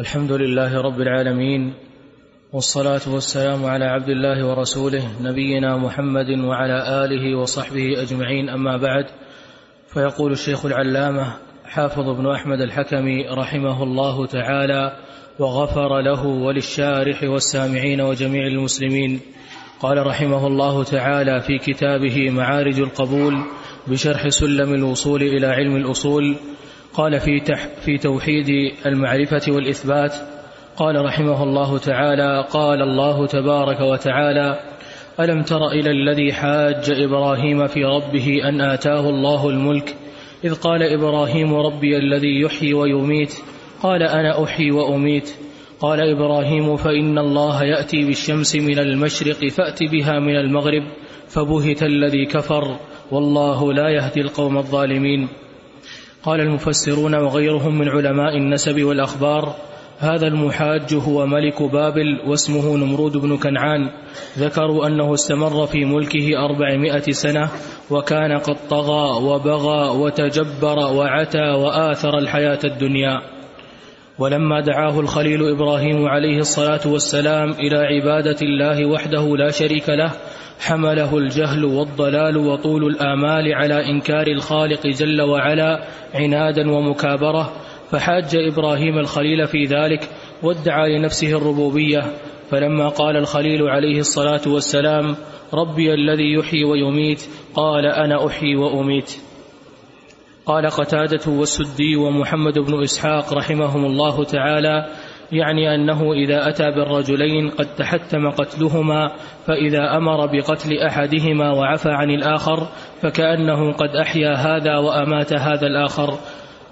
الحمد لله رب العالمين والصلاة والسلام على عبد الله ورسوله نبينا محمد وعلى آله وصحبه أجمعين أما بعد فيقول الشيخ العلامة حافظ بن أحمد الحكمي رحمه الله تعالى وغفر له وللشارح والسامعين وجميع المسلمين قال رحمه الله تعالى في كتابه معارج القبول بشرح سلم الوصول إلى علم الأصول قال في, تح في توحيد المعرفة والإثبات قال رحمه الله تعالى قال الله تبارك وتعالى ألم تر إلى الذي حاج إبراهيم في ربه أن آتاه الله الملك؟ إذ قال إبراهيم ربي الذي يحيي ويميت. قال أنا أحيي وأميت. قال إبراهيم فإن الله يأتي بالشمس من المشرق فأت بها من المغرب فبهت الذي كفر والله لا يهدي القوم الظالمين. قال المفسرون وغيرهم من علماء النسب والأخبار هذا المحاج هو ملك بابل واسمه نمرود بن كنعان. ذكروا أنه استمر في ملكه أربعمائة سنة وكان قد طغى وبغى وتجبر وعتى وآثر الحياة الدنيا. ولما دعاه الخليل إبراهيم عليه الصلاة والسلام إلى عبادة الله وحده لا شريك له حمله الجهل والضلال وطول الآمال على إنكار الخالق جل وعلا عنادا ومكابرة فحاج إبراهيم الخليل في ذلك وادعى لنفسه الربوبية. فلما قال الخليل عليه الصلاة والسلام ربي الذي يحيي ويميت قال أنا أحيي وأميت. قال قتادة والسدي ومحمد بن إسحاق رحمهم الله تعالى يعني أنه إذا أتى بالرجلين قد تحتم قتلهما فإذا أمر بقتل أحدهما وعفى عن الآخر فكأنه قد أحيا هذا وأمات هذا الآخر.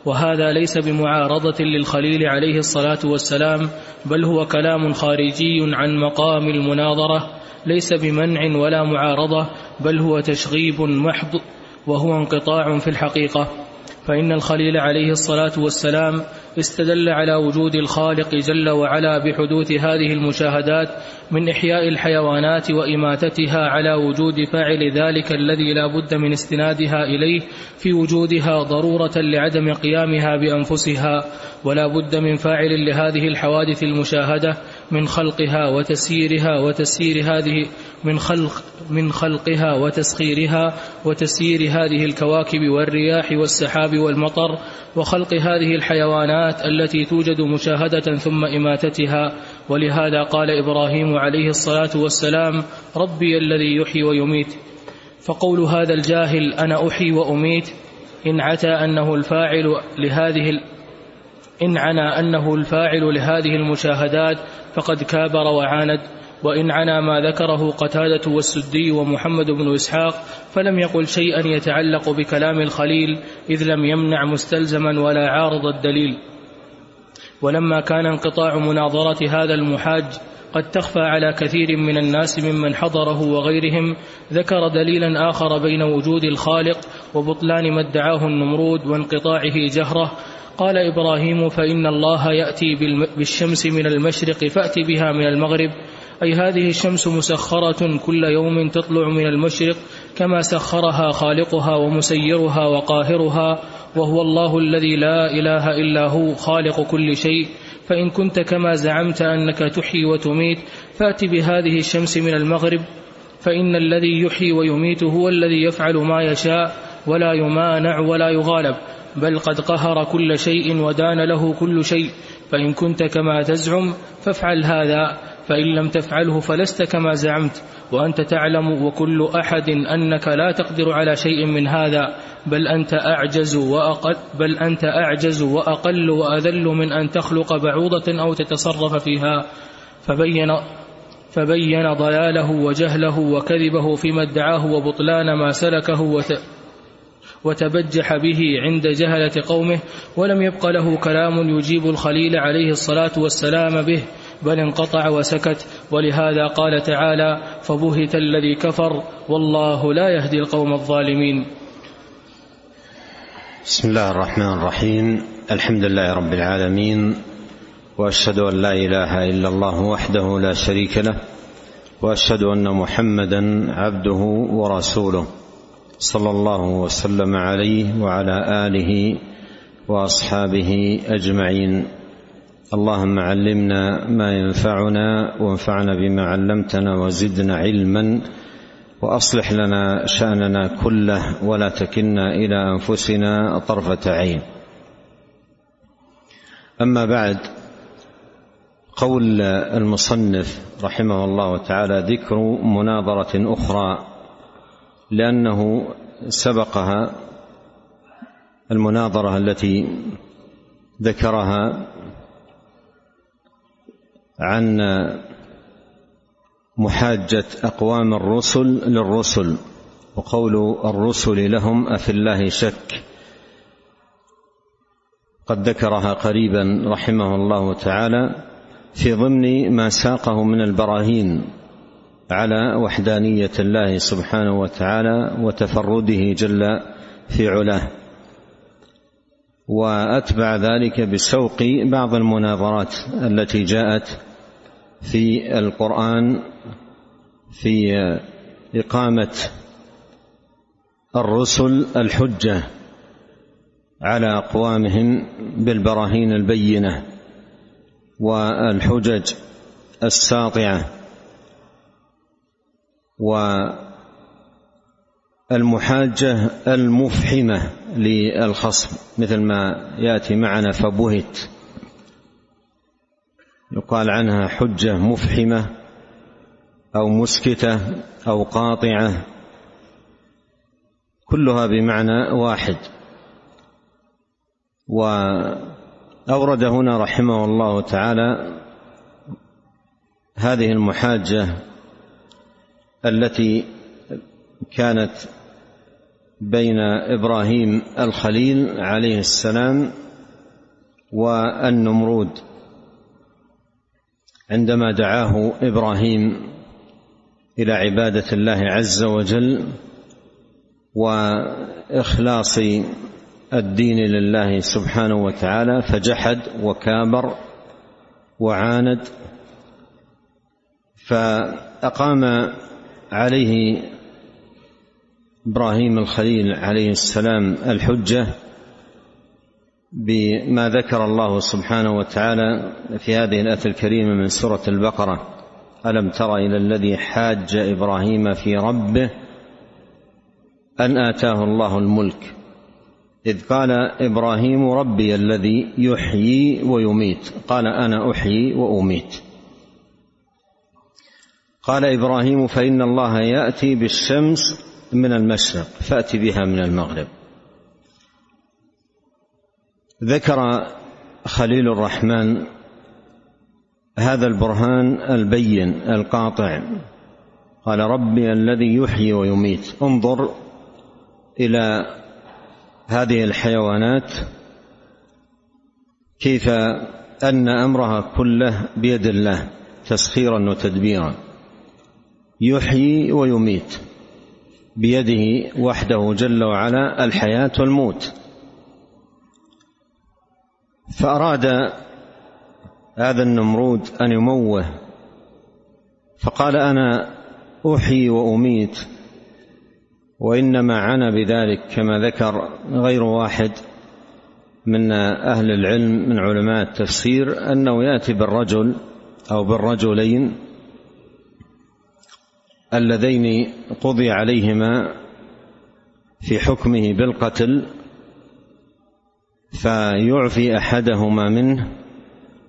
وهذا ليس بمعارضة للخليل عليه الصلاة والسلام بل هو كلام خارجي عن مقام المناظرة ليس بمنع ولا معارضة بل هو تشغيب محض وهو انقطاع في الحقيقة. فإن الخليل عليه الصلاة والسلام استدل على وجود الخالق جل وعلا بحدوث هذه المشاهدات من إحياء الحيوانات وإماتتها على وجود فاعل ذلك الذي لا بد من استنادها إليه في وجودها ضرورة لعدم قيامها بأنفسها ولا بد من فاعل لهذه الحوادث المشاهدة من خلقها وتسييرها وتسيير هذه من خلق من خلقها وتسخيرها وتسيير هذه الكواكب والرياح والسحاب والمطر وخلق هذه الحيوانات التي توجد مشاهدة ثم إماتتها. ولهذا قال إبراهيم عليه الصلاة والسلام ربي الذي يحيي ويميت فقول هذا الجاهل أنا أحيي وأميت إن عتى أنه الفاعل لهذه إن عنى أنه الفاعل لهذه المشاهدات فقد كابر وعاند وإن عنا ما ذكره قتادة والسدي ومحمد بن إسحاق فلم يقل شيئا يتعلق بكلام الخليل إذ لم يمنع مستلزما ولا عارض الدليل. ولما كان انقطاع مناظرة هذا المحاج قد تخفى على كثير من الناس ممن حضره وغيرهم ذكر دليلا آخر بين وجود الخالق وبطلان ما ادعاه النمرود وانقطاعه جهره قال إبراهيم فإن الله يأتي بالشمس من المشرق فأت بها من المغرب أي هذه الشمس مسخرة كل يوم تطلع من المشرق كما سخرها خالقها ومسيرها وقاهرها وهو الله الذي لا إله إلا هو خالق كل شيء فإن كنت كما زعمت أنك تحيي وتميت فأت بهذه الشمس من المغرب فإن الذي يحيي ويميت هو الذي يفعل ما يشاء ولا يمانع ولا يغالب بل قد قهر كل شيء ودان له كل شيء فإن كنت كما تزعم فافعل هذا فإن لم تفعله فلست كما زعمت وأنت تعلم وكل أحد أنك لا تقدر على شيء من هذا بل أنت أعجز وأقل بل أنت أعجز وأقل وأذل من أن تخلق بعوضة أو تتصرف فيها فبين فبين ضلاله وجهله وكذبه فيما ادعاه وبطلان ما سلكه وت وتبجح به عند جهلة قومه ولم يبق له كلام يجيب الخليل عليه الصلاة والسلام به بل انقطع وسكت. ولهذا قال تعالى فبهت الذي كفر والله لا يهدي القوم الظالمين. بسم الله الرحمن الرحيم. الحمد لله رب العالمين وأشهد أن لا إله إلا الله وحده لا شريك له وأشهد أن محمدا عبده ورسوله. صلى الله وسلم عليه وعلى آله وأصحابه أجمعين. اللهم علمنا ما ينفعنا وانفعنا بما علمتنا وزدنا علما وأصلح لنا شأننا كله ولا تكلنا إلى أنفسنا طرفة عين. أما بعد قول المصنف رحمه الله تعالى ذكر مناظرة أخرى لأنه سبقها المناظرة التي ذكرها عن محاجة أقوام الرسل للرسل وقول الرسل لهم أفي الله شك؟ قد ذكرها قريبا رحمه الله تعالى في ضمن ما ساقه من البراهين. على وحدانية الله سبحانه وتعالى وتفرده جل في علاه. وأتبع ذلك بسوق بعض المناظرات التي جاءت في القرآن في إقامة الرسل الحجة على أقوامهم بالبراهين البينة والحجج الساطعة. والمحاجة المفحمة للخصم مثل ما يأتي معنا فبهت. يقال عنها حجة مفحمة أو مسكتة أو قاطعة كلها بمعنى واحد. وأورد هنا رحمه الله تعالى هذه المحاجة التي كانت بين إبراهيم الخليل عليه السلام والنمرود. عندما دعاه إبراهيم إلى عبادة الله عز وجل وإخلاص الدين لله سبحانه وتعالى فجحد وكابر وعاند فأقام عليه إبراهيم الخليل عليه السلام الحجة بما ذكر الله سبحانه وتعالى في هذه الآية الكريمة من سورة البقرة. ألم تر إلى الذي حاج إبراهيم في ربه أن آتاه الله الملك؟ إذ قال إبراهيم ربي الذي يحيي ويميت. قال أنا أحيي وأميت. قال إبراهيم فإن الله يأتي بالشمس من المشرق فأت بها من المغرب. ذكر خليل الرحمن هذا البرهان البين القاطع. قال ربي الذي يحيي ويميت انظر إلى هذه الحيوانات كيف أن أمرها كله بيد الله تسخيرا وتدبيرا. يحيي ويميت. بيده وحده جل وعلا الحياة والموت. فأراد هذا النمرود أن يموه. فقال أنا أحيي وأميت وإنما عنا بذلك كما ذكر غير واحد من أهل العلم من علماء التفسير أنه يأتي بالرجل أو بالرجلين اللذين قضي عليهما في حكمه بالقتل فيعفي أحدهما منه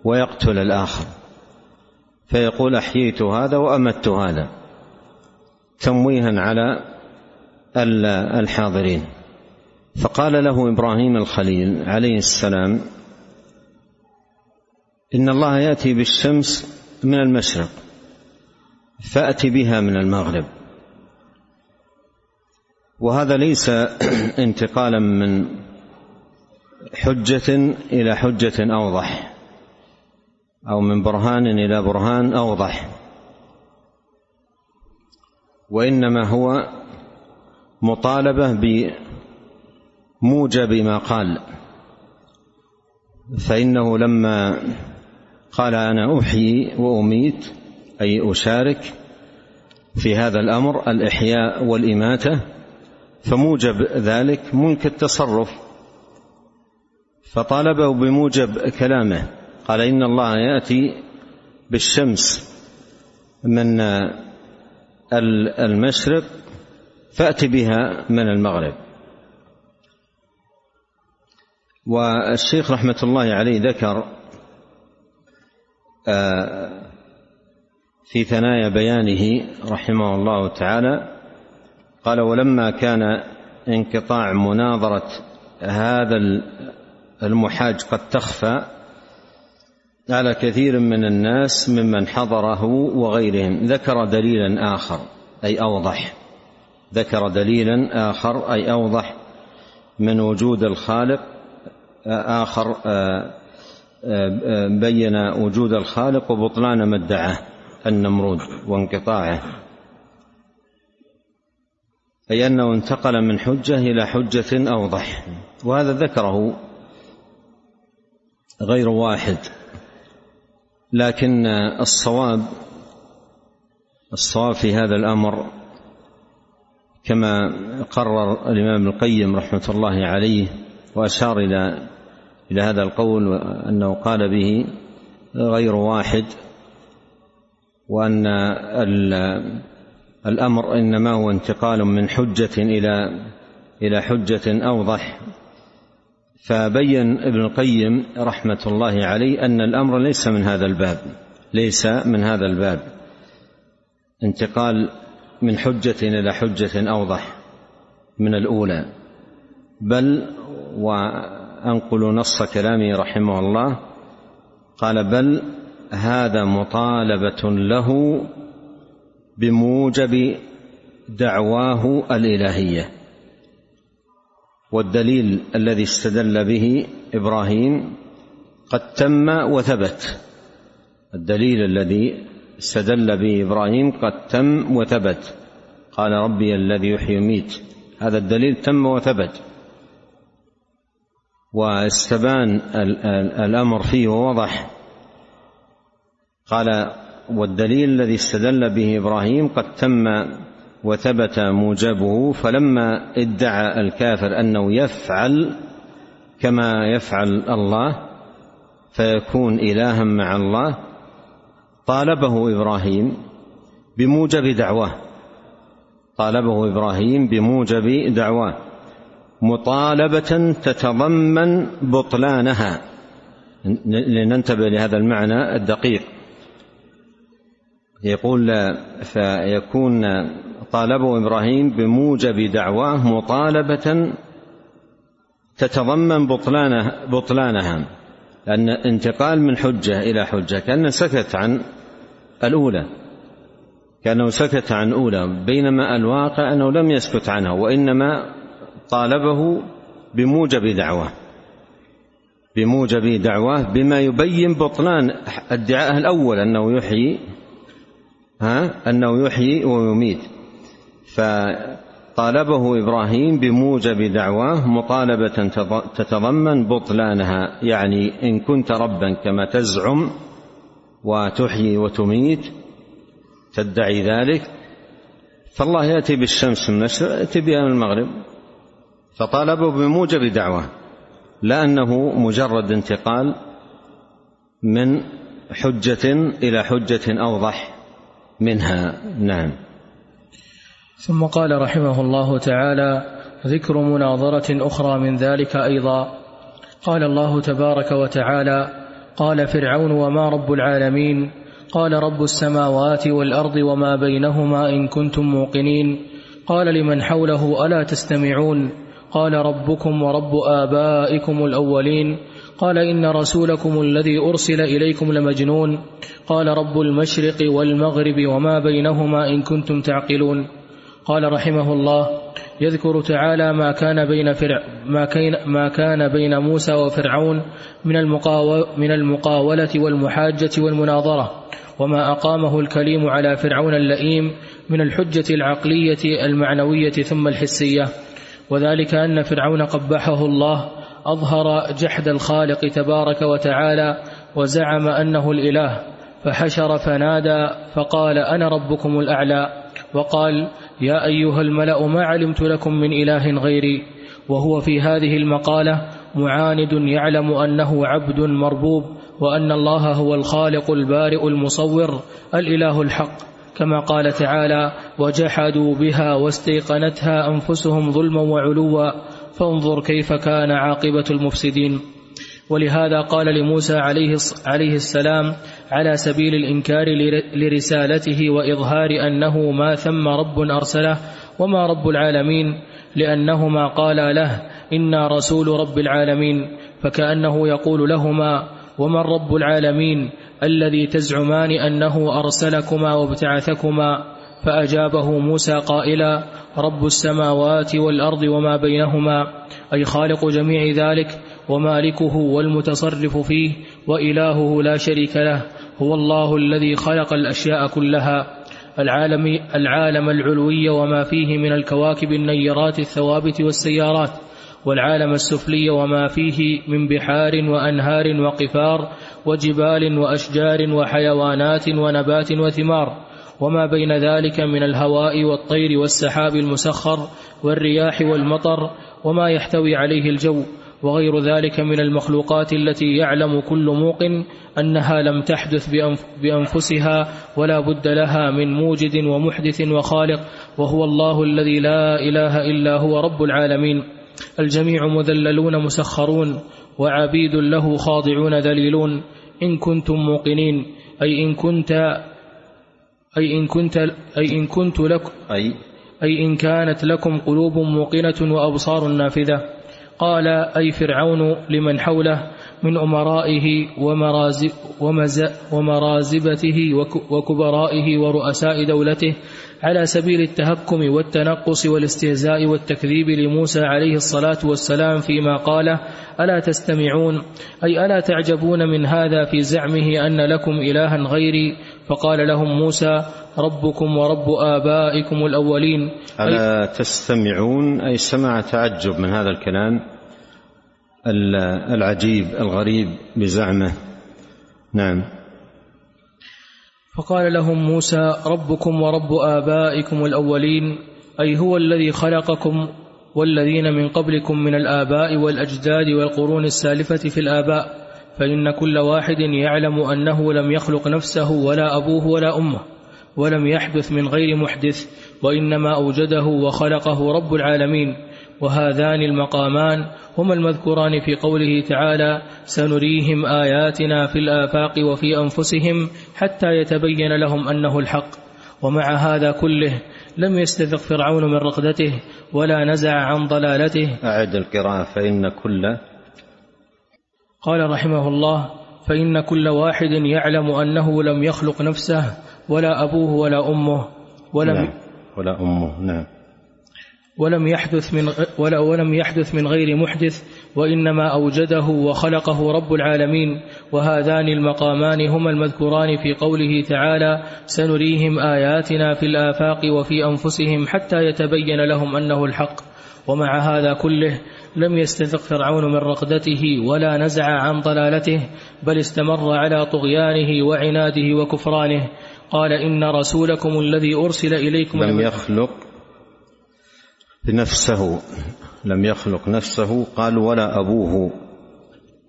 ويقتل الآخر. فيقول أحييت هذا وامت هذا. تمويها على الحاضرين. فقال له إبراهيم الخليل عليه السلام إن الله يأتي بالشمس من المشرق فأت بها من المغرب. وهذا ليس انتقالا من حجة إلى حجة أوضح أو من برهان إلى برهان أوضح. وإنما هو مطالبة بموجب ما قال. فإنه لما قال أنا أحيي وأميت أي أشارك في هذا الأمر الإحياء والإماتة فموجب ذلك ملك التصرف. فطالبه بموجب كلامه. قال إن الله يأتي بالشمس من المشرق فأت بها من المغرب. والشيخ رحمة الله عليه ذكر آه، في ثنايا بيانه رحمه الله تعالى قال ولما كان انقطاع مناظرة هذا المحاج قد تخفى على كثير من الناس ممن حضره وغيرهم ذكر دليلا آخر أي أوضح ذكر دليلا آخر أي أوضح من وجود الخالق آخر آه، آه، بين وجود الخالق وبطلان ما ادعاه النمرود وانقطاعه أي أنه انتقل من حجة إلى حجة أوضح وهذا ذكره غير واحد لكن الصواب الصواب في هذا الأمر كما قرر الإمام القيم رحمة الله عليه وأشار إلى إلى هذا القول أنه قال به غير واحد. وأن الأمر إنما هو انتقال من حجة إلى إلى حجة أوضح. فبين ابن القيم رحمة الله عليه أن الأمر ليس من هذا الباب ليس من هذا الباب. انتقال من حجة إلى حجة أوضح من الأولى. بل وأنقل نص كلامه رحمه الله قال بل هذا مطالبة له بموجب دعواه الإلهية. والدليل الذي استدل به إبراهيم قد تم وثبت. الدليل الذي استدل به إبراهيم قد تم وثبت. قال ربي الذي يحيي ويميت. هذا الدليل تم وثبت. واستبان الأمر فيه ووضح. قال والدليل الذي استدل به إبراهيم قد تم وثبت موجبه فلما ادعى الكافر أنه يفعل كما يفعل الله فيكون إلها مع الله طالبه إبراهيم بموجب دعواه طالبه إبراهيم بموجب دعواه مطالبة تتضمن بطلانها. لننتبه لهذا المعنى الدقيق. يقول فيكون طالبه إبراهيم بموجب دعواه مطالبة تتضمن بطلانها بطلانها لأن انتقال من حجة إلى حجة كأنه سكت عن الأولى كأنه سكت عن الأولى بينما الواقع أنه لم يسكت عنها وإنما طالبه بموجب دعواه بموجب دعواه بما يبين بطلان ادعاءه الأول أنه يحيي ها؟ أنه يحيي ويميت. فطالبه إبراهيم بموجب دعواه مطالبة تتضمن بطلانها. يعني إن كنت ربا كما تزعم وتحيي وتميت تدعي ذلك فالله يأتي بالشمس من المشرق يأتي بها من المغرب. فطالبه بموجب دعواه لا أنه مجرد انتقال من حجة إلى حجة أوضح. منها. نعم. ثم قال رحمه الله تعالى ذكر مناظرة أخرى من ذلك أيضا. قال الله تبارك وتعالى قال فرعون وما رب العالمين؟ قال رب السماوات والأرض وما بينهما إن كنتم موقنين. قال لمن حوله ألا تستمعون؟ قال ربكم ورب آبائكم الأولين. قال إن رسولكم الذي أرسل إليكم لمجنون. قال رب المشرق والمغرب وما بينهما إن كنتم تعقلون. قال رحمه الله يذكر تعالى ما كان بين فرع ما كان ما كان بين موسى وفرعون من من المقاولة والمحاجة والمناظرة وما أقامه الكليم على فرعون اللئيم من الحجة العقلية المعنوية ثم الحسية. وذلك أن فرعون قبحه الله أظهر جحد الخالق تبارك وتعالى وزعم أنه الإله فحشر فنادى فقال أنا ربكم الأعلى؟ وقال يا أيها الملأ ما علمت لكم من إله غيري؟ وهو في هذه المقالة معاند يعلم أنه عبد مربوب وأن الله هو الخالق البارئ المصور الإله الحق. كما قال تعالى وجحدوا بها واستيقنتها أنفسهم ظلما وعلوا. فانظر كيف كان عاقبة المفسدين. ولهذا قال لموسى عليه عليه السلام على سبيل الإنكار لرسالته وإظهار أنه ما ثم رب أرسله وما رب العالمين لأنهما قالا له إنا رسول رب العالمين فكأنه يقول لهما ومن رب العالمين الذي تزعمان أنه أرسلكما وابتعثكما. فأجابه موسى قائلا رب السماوات والأرض وما بينهما أي خالق جميع ذلك ومالكه والمتصرف فيه وإلهه لا شريك له هو الله الذي خلق الأشياء كلها العالم, العالم العلوي وما فيه من الكواكب النيرات الثوابت والسيارات والعالم السفلي وما فيه من بحار وأنهار وقفار وجبال وأشجار وحيوانات ونبات وثمار. وما بين ذلك من الهواء والطير والسحاب المسخر والرياح والمطر وما يحتوي عليه الجو وغير ذلك من المخلوقات التي يعلم كل موقن أنها لم تحدث بأنفسها ولا بد لها من موجد ومحدث وخالق وهو الله الذي لا إله إلا هو رب العالمين. الجميع مذللون مسخرون وعبيد له خاضعون ذليلون. إن كنتم موقنين أي إن كنت أي إن كنت أي إن كنت لكم أي أي إن كانت لكم قلوب موقنة وأبصار نافذة. قال أي فرعون لمن حوله من أمرائه ومرازب ومرازبته وكبرائه ورؤساء دولته على سبيل التهكم والتنقص والاستهزاء والتكذيب لموسى عليه الصلاة والسلام فيما قاله ألا تستمعون؟ أي ألا تعجبون من هذا في زعمه أن لكم إلها غيري فقال لهم موسى ربكم ورب آبائكم الأولين. ألا تستمعون؟ أي سمع تعجب من هذا الكلام العجيب الغريب بزعمه. نعم. فقال لهم موسى ربكم ورب آبائكم الأولين. أي هو الذي خلقكم والذين من قبلكم من الآباء والأجداد والقرون السالفة في الآباء. فإن كل واحد يعلم أنه لم يخلق نفسه ولا أبوه ولا أمه ولم يحدث من غير محدث وإنما أوجده وخلقه رب العالمين. وهذان المقامان هما المذكوران في قوله تعالى سنريهم آياتنا في الآفاق وفي أنفسهم حتى يتبين لهم أنه الحق ومع هذا كله لم يستذق فرعون من رقدته ولا نزع عن ضلالته. أعد القراءة فإن كل قال رحمه الله فإن كل واحد يعلم أنه لم يخلق نفسه ولا أبوه ولا أمه ولم نعم ولا أمه نعم. ولم يحدث من ولا ولم يحدث من غير محدث وإنما أوجده وخلقه رب العالمين وهذان المقامان هما المذكوران في قوله تعالى سنريهم آياتنا في الآفاق وفي أنفسهم حتى يتبين لهم أنه الحق ومع هذا كله لم يستذق فرعون من رقدته ولا نزع عن ضلالته بل استمر على طغيانه وعناده وكفرانه. قال إن رسولكم الذي أرسل إليكم لم يخلق نفسه لم يخلق نفسه. قال ولا أبوه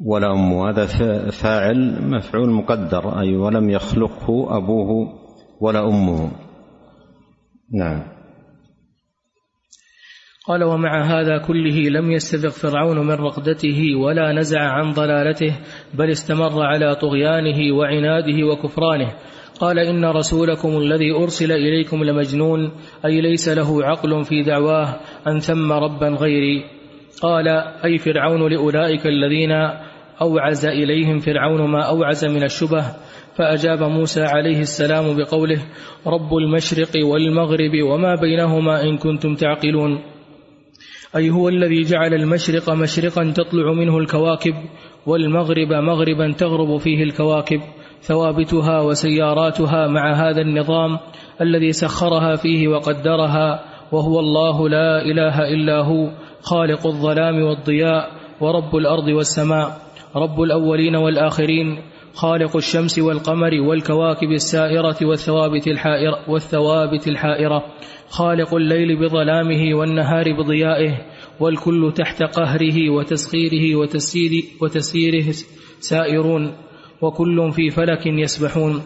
ولا أمه. هذا فاعل مفعول مقدر أي ولم يخلقه أبوه ولا أمه. نعم. قال ومع هذا كله لم يستذق فرعون من رقدته ولا نزع عن ضلالته بل استمر على طغيانه وعناده وكفرانه. قال إن رسولكم الذي أرسل إليكم لمجنون أي ليس له عقل في دعواه أن ثم ربا غيري. قال أي فرعون لأولئك الذين أوعز إليهم فرعون ما أوعز من الشبه. فأجاب موسى عليه السلام بقوله رب المشرق والمغرب وما بينهما إن كنتم تعقلون. أي هو الذي جعل المشرق مشرقا تطلع منه الكواكب والمغرب مغربا تغرب فيه الكواكب ثوابتها وسياراتها مع هذا النظام الذي سخرها فيه وقدرها وهو الله لا إله إلا هو خالق الظلام والضياء ورب الأرض والسماء رب الأولين والآخرين خالق الشمس والقمر والكواكب السائرة والثوابت الحائرة, والثوابت الحائرة. خالق الليل بظلامه والنهار بضيائه والكل تحت قهره وتسخيره وتسييره سائرون. وكل في فلك يسبحون.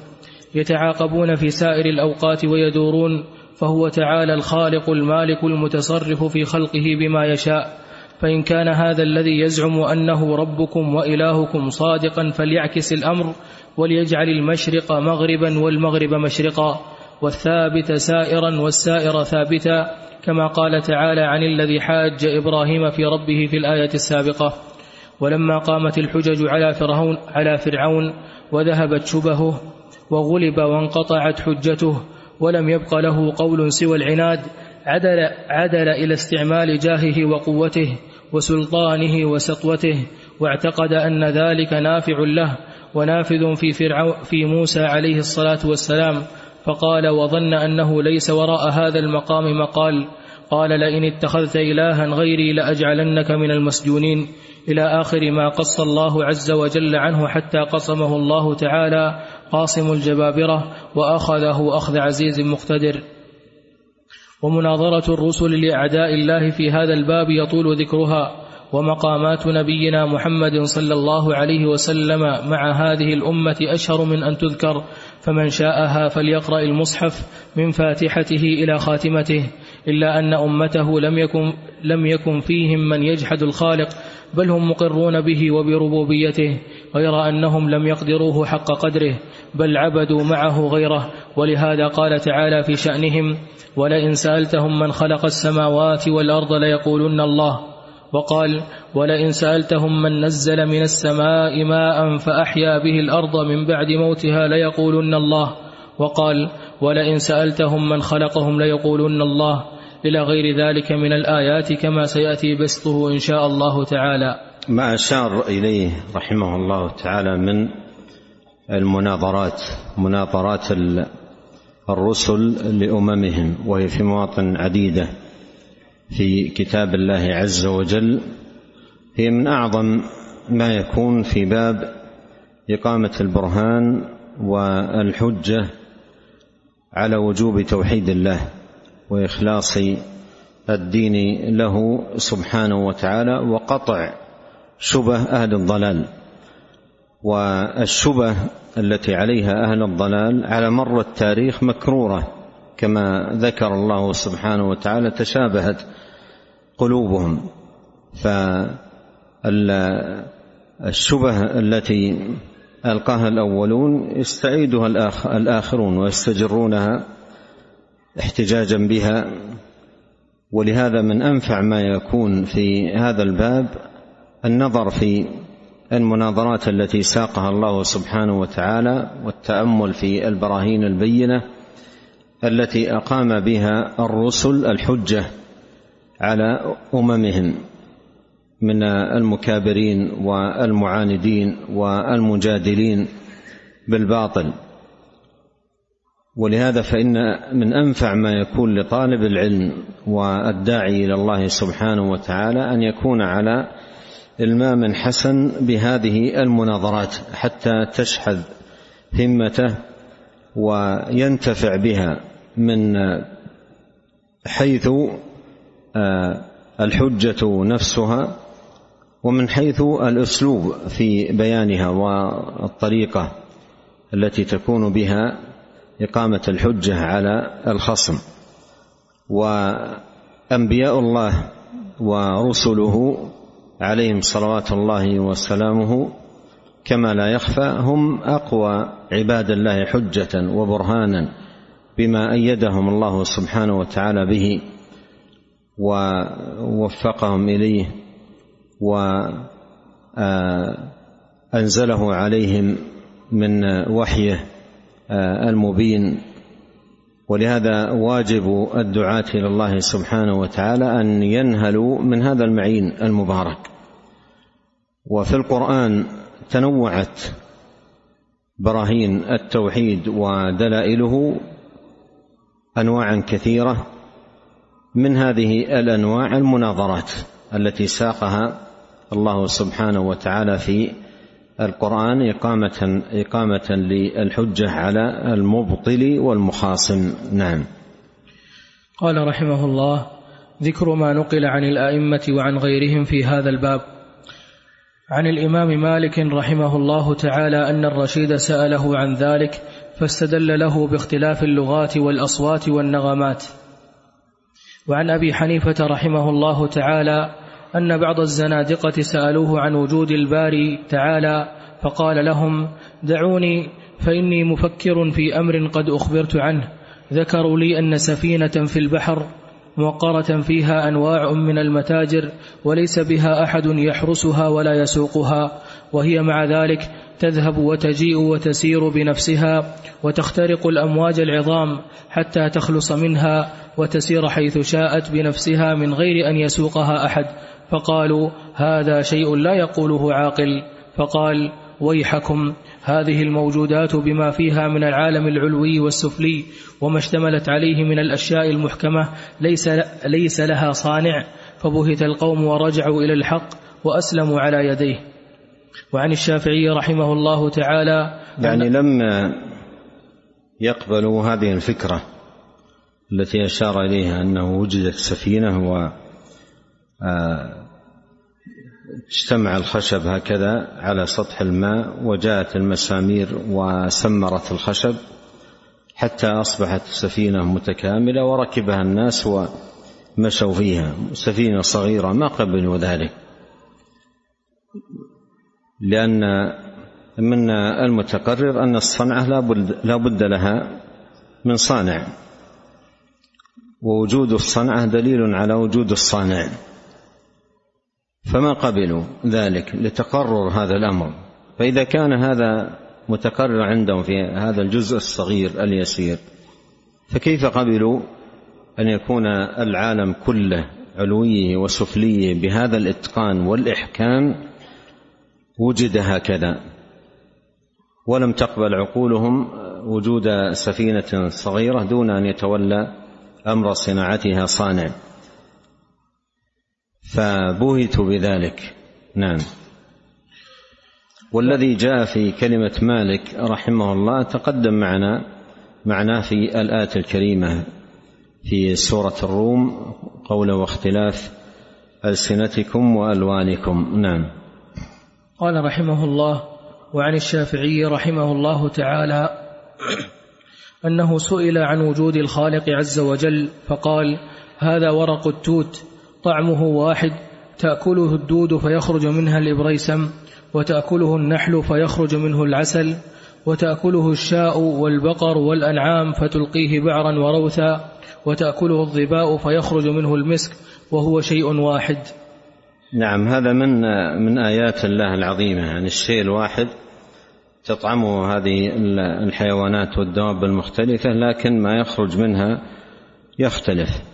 يتعاقبون في سائر الأوقات ويدورون. فهو تعالى الخالق المالك المتصرف في خلقه بما يشاء. فإن كان هذا الذي يزعم أنه ربكم وإلهكم صادقا فليعكس الأمر وليجعل المشرق مغربا والمغرب مشرقا والثابت سائرا والسائر ثابتا كما قال تعالى عن الذي حاج إبراهيم في ربه في الآية السابقة ولما قامت الحجج على فرعون على فرعون وذهبت شبهه وغلب وانقطعت حجته ولم يبق له قول سوى العناد عدل, عدل إلى استعمال جاهه وقوته وسلطانه وسطوته واعتقد أن ذلك نافع له ونافذ في, فرعون في موسى عليه الصلاة والسلام فقال وظن أنه ليس وراء هذا المقام مقال قال لئن اتخذت إلها غيري لأجعلنك من المسجونين. إلى آخر ما قص الله عز وجل عنه حتى قصمه الله تعالى قاصم الجبابرة وأخذه أخذ عزيز مقتدر. ومناظرة الرسل لأعداء الله في هذا الباب يطول ذكرها ومقامات نبينا محمد صلى الله عليه وسلم مع هذه الأمة أشهر من أن تذكر فمن شاءها فليقرأ المصحف من فاتحته إلى خاتمته إلا أن أمته لم يكن, لم يكن فيهم من يجحد الخالق بل هم مقرون به وبربوبيته غير أنهم لم يقدروه حق قدره بل عبدوا معه غيره. ولهذا قال تعالى في شأنهم ولئن سألتهم من خلق السماوات والأرض ليقولن الله وقال ولئن سألتهم من نزل من السماء ماء فأحيا به الأرض من بعد موتها ليقولن الله. وقال ولئن سألتهم من خلقهم ليقولن الله. إلى غير ذلك من الآيات كما سيأتي بسطه إن شاء الله تعالى. ما أشار إليه رحمه الله تعالى من المناظرات مناظرات الرسل لأممهم وهي في مواطن عديدة. في كتاب الله عز وجل هي من أعظم ما يكون في باب إقامة البرهان والحجة على وجوب توحيد الله وإخلاص الدين له سبحانه وتعالى وقطع شبه أهل الضلال. والشبه التي عليها أهل الضلال على مر التاريخ مكروره. كما ذكر الله سبحانه وتعالى تشابهت قلوبهم. فالشبه التي ألقاها الأولون يستعيدها الآخرون ويستجرونها احتجاجا بها. ولهذا من أنفع ما يكون في هذا الباب النظر في المناظرات التي ساقها الله سبحانه وتعالى والتأمل في البراهين البينة التي أقام بها الرسل الحجة على أممهم من المكابرين والمعاندين والمجادلين بالباطل. ولهذا فإن من أنفع ما يكون لطالب العلم والداعي إلى الله سبحانه وتعالى أن يكون على إلمام حسن بهذه المناظرات حتى تشحذ همته وينتفع بها. من حيث آه، الحجة نفسها ومن حيث الأسلوب في بيانها والطريقة التي تكون بها إقامة الحجة على الخصم. وأنبياء الله ورسله عليهم صلوات الله وسلامه كما لا يخفى هم أقوى عباد الله حجة وبرهانا. بما أيدهم الله سبحانه وتعالى به ووفقهم إليه وأنزله عليهم من وحيه المبين ولهذا واجب الدعاة إلى الله سبحانه وتعالى أن ينهلوا من هذا المعين المبارك. وفي القرآن تنوعت براهين التوحيد ودلائله أنواعا كثيرة من هذه الأنواع المناظرات التي ساقها الله سبحانه وتعالى في القرآن إقامة إقامة للحجة على المبطل والمخاصم. نعم. قال رحمه الله ذكر ما نقل عن الأئمة وعن غيرهم في هذا الباب. عن الإمام مالك رحمه الله تعالى أن الرشيد سأله عن ذلك فاستدل له باختلاف اللغات والأصوات والنغمات. وعن أبي حنيفة رحمه الله تعالى أن بعض الزنادقة سألوه عن وجود الباري تعالى فقال لهم دعوني فإني مفكر في أمر قد أخبرت عنه ذكروا لي أن سفينة في البحر موقرة فيها أنواع من المتاجر وليس بها أحد يحرسها ولا يسوقها وهي مع ذلك تذهب وتجيء وتسير بنفسها وتخترق الأمواج العظام حتى تخلص منها وتسير حيث شاءت بنفسها من غير أن يسوقها أحد. فقالوا هذا شيء لا يقوله عاقل. فقال ويحكم. هذه الموجودات بما فيها من العالم العلوي والسفلي وما اشتملت عليه من الأشياء المحكمة ليس, ليس لها صانع. فبهت القوم ورجعوا إلى الحق وأسلموا على يديه. وعن الشافعي رحمه الله تعالى يعني لما يقبلوا هذه الفكرة التي أشار إليها أنه وجدت سفينة و آه، اجتمع الخشب هكذا على سطح الماء وجاءت المسامير وسمرت الخشب حتى أصبحت سفينة متكاملة وركبها الناس ومشوا فيها. سفينة صغيرة ما قبلوا ذلك لأن من المتقرر أن الصنعة لا بد لها من صانع ووجود الصنعة دليل على وجود الصانع. فما قبلوا ذلك لتقرر هذا الأمر. فإذا كان هذا متقرر عندهم في هذا الجزء الصغير اليسير فكيف قبلوا أن يكون العالم كله علويه وسفليه بهذا الإتقان والإحكام؟ وجد هكذا. ولم تقبل عقولهم وجود سفينة صغيرة دون أن يتولى أمر صناعتها صانع. فبهتوا بذلك. نعم. والذي جاء في كلمة مالك رحمه الله تقدم معنا معناه في الآية الكريمة في سورة الروم قول واختلاف ألسنتكم وألوانكم. نعم. قال رحمه الله وعن الشافعي رحمه الله تعالى أنه سئل عن وجود الخالق عز وجل فقال هذا ورق التوت طعمه واحد تأكله الدود فيخرج منها الإبريسم وتأكله النحل فيخرج منه العسل وتأكله الشاء والبقر والأنعام فتلقيه بعرا وروثا وتأكله الظباء فيخرج منه المسك وهو شيء واحد. نعم هذا من من آيات الله العظيمة يعني الشيء الواحد تطعمه هذه الحيوانات والدواب المختلفة لكن ما يخرج منها يختلف.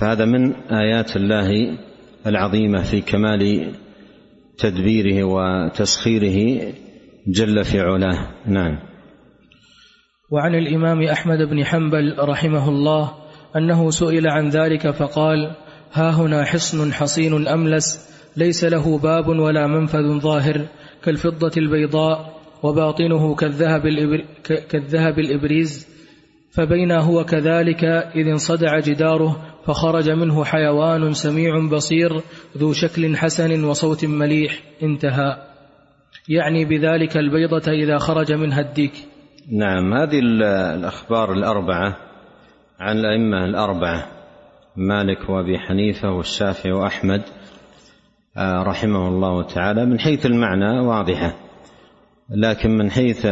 فهذا من آيات الله العظيمة في كمال تدبيره وتسخيره جل في علاه. نعم. وعن الإمام أحمد بن حنبل رحمه الله أنه سئل عن ذلك فقال ها هنا حصن حصين أملس ليس له باب ولا منفذ ظاهر كالفضة البيضاء وباطنه كالذهب, كالذهب الإبريز فبين هو كذلك إذ انصدع جداره فخرج منه حيوان سميع بصير ذو شكل حسن وصوت مليح انتهى. يعني بذلك البيضة إذا خرج منها الديك. نعم هذه الأخبار الأربعة عن الأئمة الأربعة مالك وأبي حنيفة والشافعي وأحمد آه، رحمه الله تعالى من حيث المعنى واضحة لكن من حيث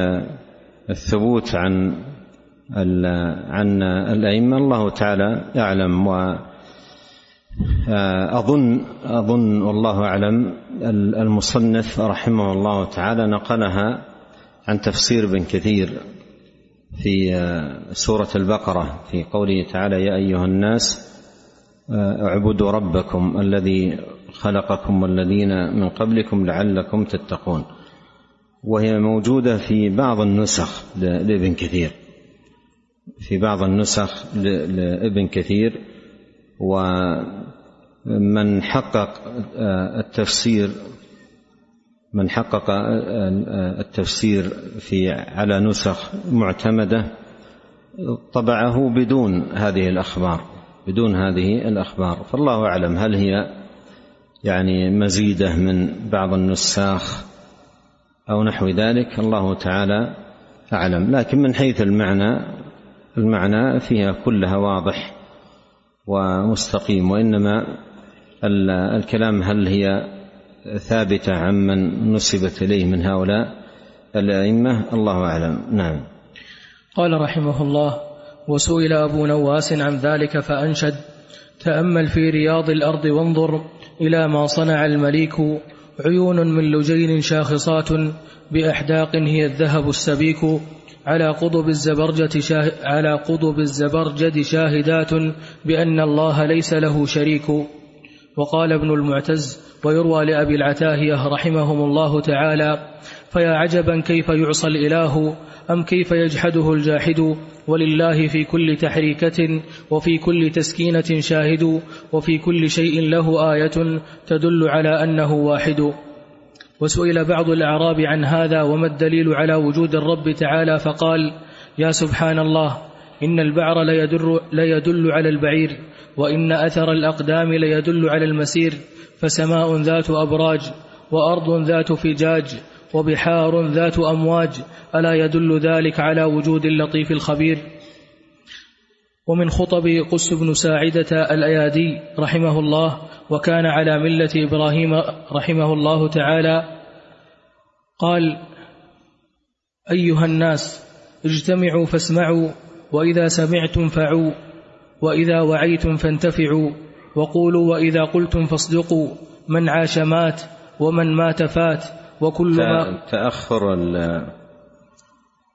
الثبوت عن عن الأئمة الله تعالى يعلم و أظن أظن والله أعلم المصنف رحمه الله تعالى نقلها عن تفسير ابن كثير في سورة البقرة في قوله تعالى يا أيها الناس اعبدوا ربكم الذي خلقكم والذين من قبلكم لعلكم تتقون. وهي موجودة في بعض النسخ لابن كثير. في بعض النسخ لابن كثير ومن حقق آه، التفسير من حقق آه، التفسير في على نسخ معتمدة طبعه بدون هذه الأخبار بدون هذه الأخبار. فالله أعلم هل هي يعني مزيدة من بعض النساخ أو نحو ذلك الله تعالى أعلم. لكن من حيث المعنى المعنى فيها كلها واضح ومستقيم وإنما الكلام هل هي ثابتة عمن نسبت إليه من هؤلاء الأئمة؟ الله أعلم. نعم. قال رحمه الله وسئل أبو نواس عن ذلك فأنشد تأمل في رياض الأرض وانظر إلى ما صنع المليك عيون من لجين شاخصات بأحداق هي الذهب السبيك. على قضب الزبرجة شاه على قضب الزبرجد شاهدات بأن الله ليس له شريك. وقال ابن المعتز ويروى لأبي العتاهية رحمهم الله تعالى فيا عجبا كيف يعصى الإله أم كيف يجحده الجاحد؟ ولله في كل تحريكة وفي كل تسكينة شاهد وفي كل شيء له آية تدل على أنه واحد. وسئل بعض الأعراب عن هذا وما الدليل على وجود الرب تعالى فقال يا سبحان الله إن البعر ليدل, ليدل على البعير وإن أثر الأقدام ليدل على المسير فسماء ذات أبراج وأرض ذات فجاج وبحار ذات أمواج ألا يدل ذلك على وجود اللطيف الخبير؟ ومن خطب قس بن ساعدة الأيادي رحمه الله وكان على ملة إبراهيم رحمه الله تعالى قال أيها الناس اجتمعوا فاسمعوا وإذا سمعتم فعوا وإذا وعيتم فانتفعوا وقولوا وإذا قلتم فاصدقوا من عاش مات ومن مات فات وكل ما تأخر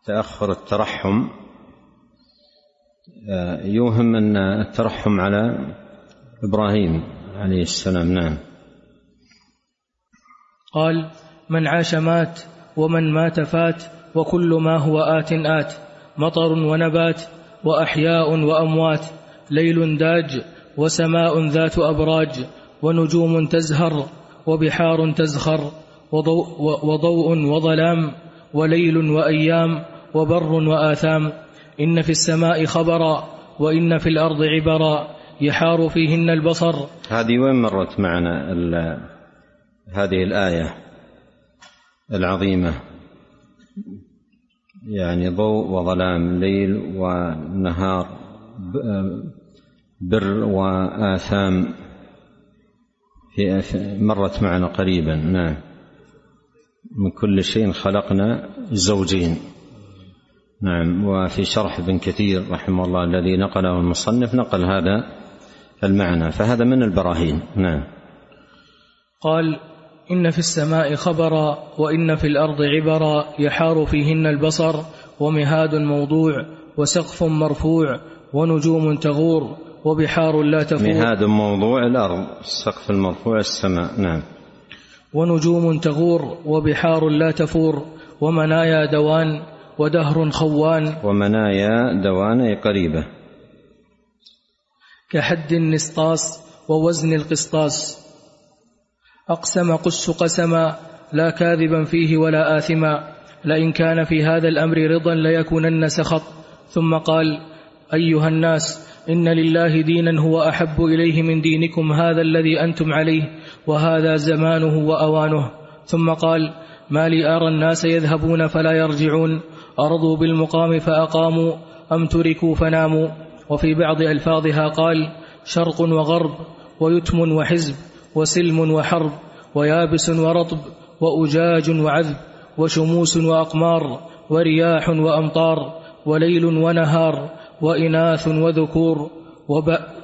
تأخر الترحم يوهم أن الترحم على إبراهيم عليه السلام. نعم. قال من عاش مات ومن مات فات وكل ما هو آت آت مطر ونبات وأحياء وأموات ليل داج وسماء ذات أبراج ونجوم تزهر وبحار تزخر وضوء, وضوء وظلام وليل وأيام وبر وآثام إن في السماء خبرا وإن في الأرض عبرا يحار فيهن البصر. هذه وين مرت معنا هذه الآية العظيمة؟ يعني ضوء وظلام ليل ونهار بر وآثام. في مرت معنا قريبا نعم. من كل شيء خلقنا زوجين. نعم. وفي شرح ابن كثير رحمه الله الذي نقله المصنف نقل هذا المعنى فهذا من البراهين. نعم. قال إن في السماء خبرا وإن في الأرض عبرا يحار فيهن البصر ومهاد موضوع وسقف مرفوع ونجوم تغور وبحار لا تفور. مهاد موضوع الأرض السقف المرفوع السماء. نعم. ونجوم تغور وبحار لا تفور ومنايا دوان ودهر خوان. ومنايا دوان قريبة. كحد النسطاس ووزن القسطاس. أقسم قس قسما لا كاذبا فيه ولا آثما. لئن كان في هذا الأمر رضا ليكونن سخط. ثم قال أيها الناس إن لله دينا هو أحب إليه من دينكم هذا الذي أنتم عليه وهذا زمانه وأوانه. ثم قال ما لي أرى الناس يذهبون فلا يرجعون. أرضوا بالمقام فأقاموا أم تركوا فناموا؟ وفي بعض ألفاظها قال شرق وغرب ويتم وحزب وسلم وحرب ويابس ورطب وأجاج وعذب وشموس وأقمار ورياح وأمطار وليل ونهار وإناث وذكور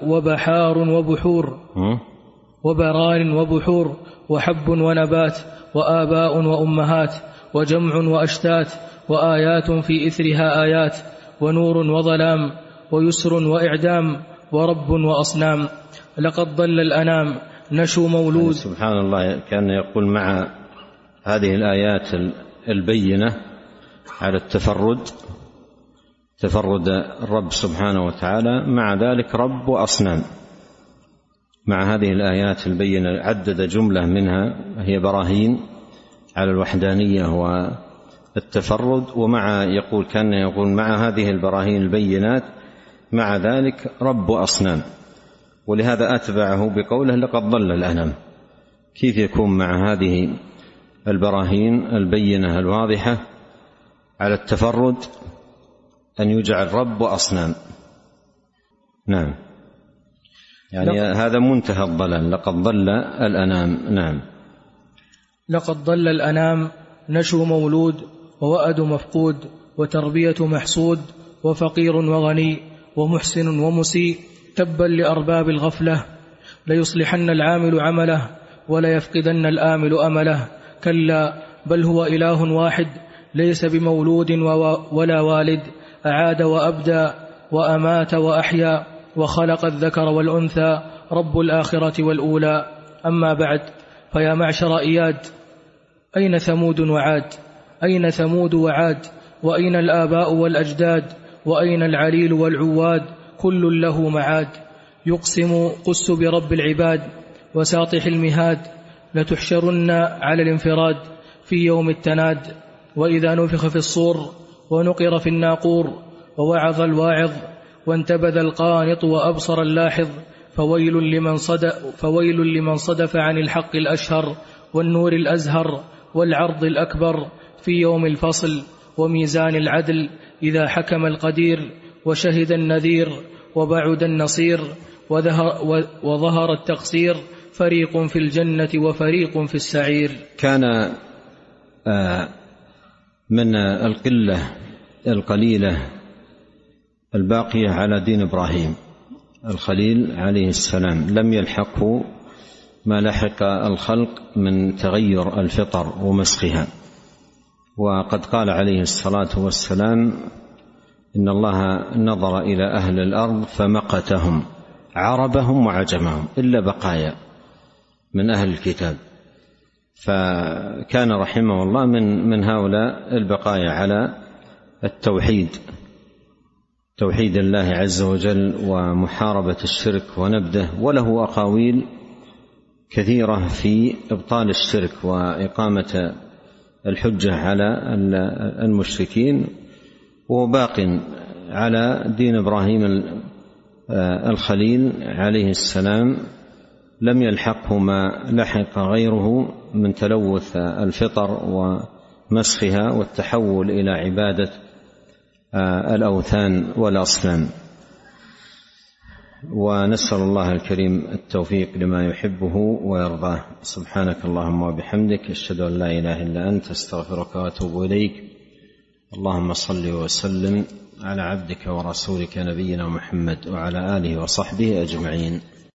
وبحار وبحور وبرار وبحور وحب ونبات وآباء وأمهات وجمع وأشتات وآيات في إثرها آيات ونور وظلام ويسر وإعدام ورب وأصنام. لقد ضل الأنام نشو مولود. سبحان الله كان يقول مع هذه الآيات البينة على التفرد تفرد الرب سبحانه وتعالى مع ذلك رب وأصنام. مع هذه الآيات البينة عدد جملة منها هي براهين. على الوحدانية والتفرد ومع يقول كان يقول مع هذه البراهين البينات مع ذلك رب أصنام. ولهذا أتبعه بقوله لقد ضل الأنام كيف يكون مع هذه البراهين البينة الواضحة على التفرد؟ أن يجعل رب واصنام نعم. يعني لقد هذا منتهى الضلال. لقد ضل الأنام. نعم. لقد ضل الأنام نشو مولود ووأد مفقود وتربية محسود وفقير وغني ومحسن ومسيء تبا لأرباب الغفلة. ليصلحن العامل عمله وليفقدن الآمل أمله. كلا بل هو إله واحد ليس بمولود ولا والد أعاد وأبدى وأمات وأحيا وخلق الذكر والأنثى رب الآخرة والأولى. أما بعد فيا معشر إياد أين ثمود وعاد؟ أين ثمود وعاد؟ وأين الآباء والأجداد؟ وأين العليل والعواد؟ كل له معاد. يقسم قس برب العباد وساطح المهاد. لتحشرن على الانفراد في يوم التناد. وإذا نفخ في الصور ونقر في الناقور ووعظ الواعظ وانتبذ القانط وأبصر اللاحظ. فويل لمن, صد فويل لمن صدف عن الحق الأشهر والنور الأزهر. والعرض الأكبر في يوم الفصل وميزان العدل إذا حكم القدير وشهد النذير وبعد النصير وظهر, التقصير فريق في الجنة وفريق في السعير. كان آه، من القلة القليلة الباقية على دين إبراهيم الخليل عليه السلام لم يلحقه ما لحق الخلق من تغير الفطر ومسخها. وقد قال عليه الصلاة والسلام إن الله نظر إلى أهل الأرض فمقتهم عربهم وعجمهم إلا بقايا من أهل الكتاب. فكان رحمه الله من من هؤلاء البقايا على التوحيد توحيد الله عز وجل ومحاربة الشرك ونبذه وله أقاويل كثيرة في إبطال الشرك وإقامة الحجة على المشركين وهو باق على دين إبراهيم الخليل عليه السلام. لم يلحقه ما لحق غيره من تلوث الفطر ومسخها والتحول إلى عبادة الأوثان والأصنام. ونسأل الله الكريم التوفيق لما يحبه ويرضاه. سبحانك اللهم وبحمدك أشهد أن لا إله إلا أنت أستغفرك وأتوب إليك. اللهم صل وسلم على عبدك ورسولك نبينا محمد وعلى آله وصحبه أجمعين.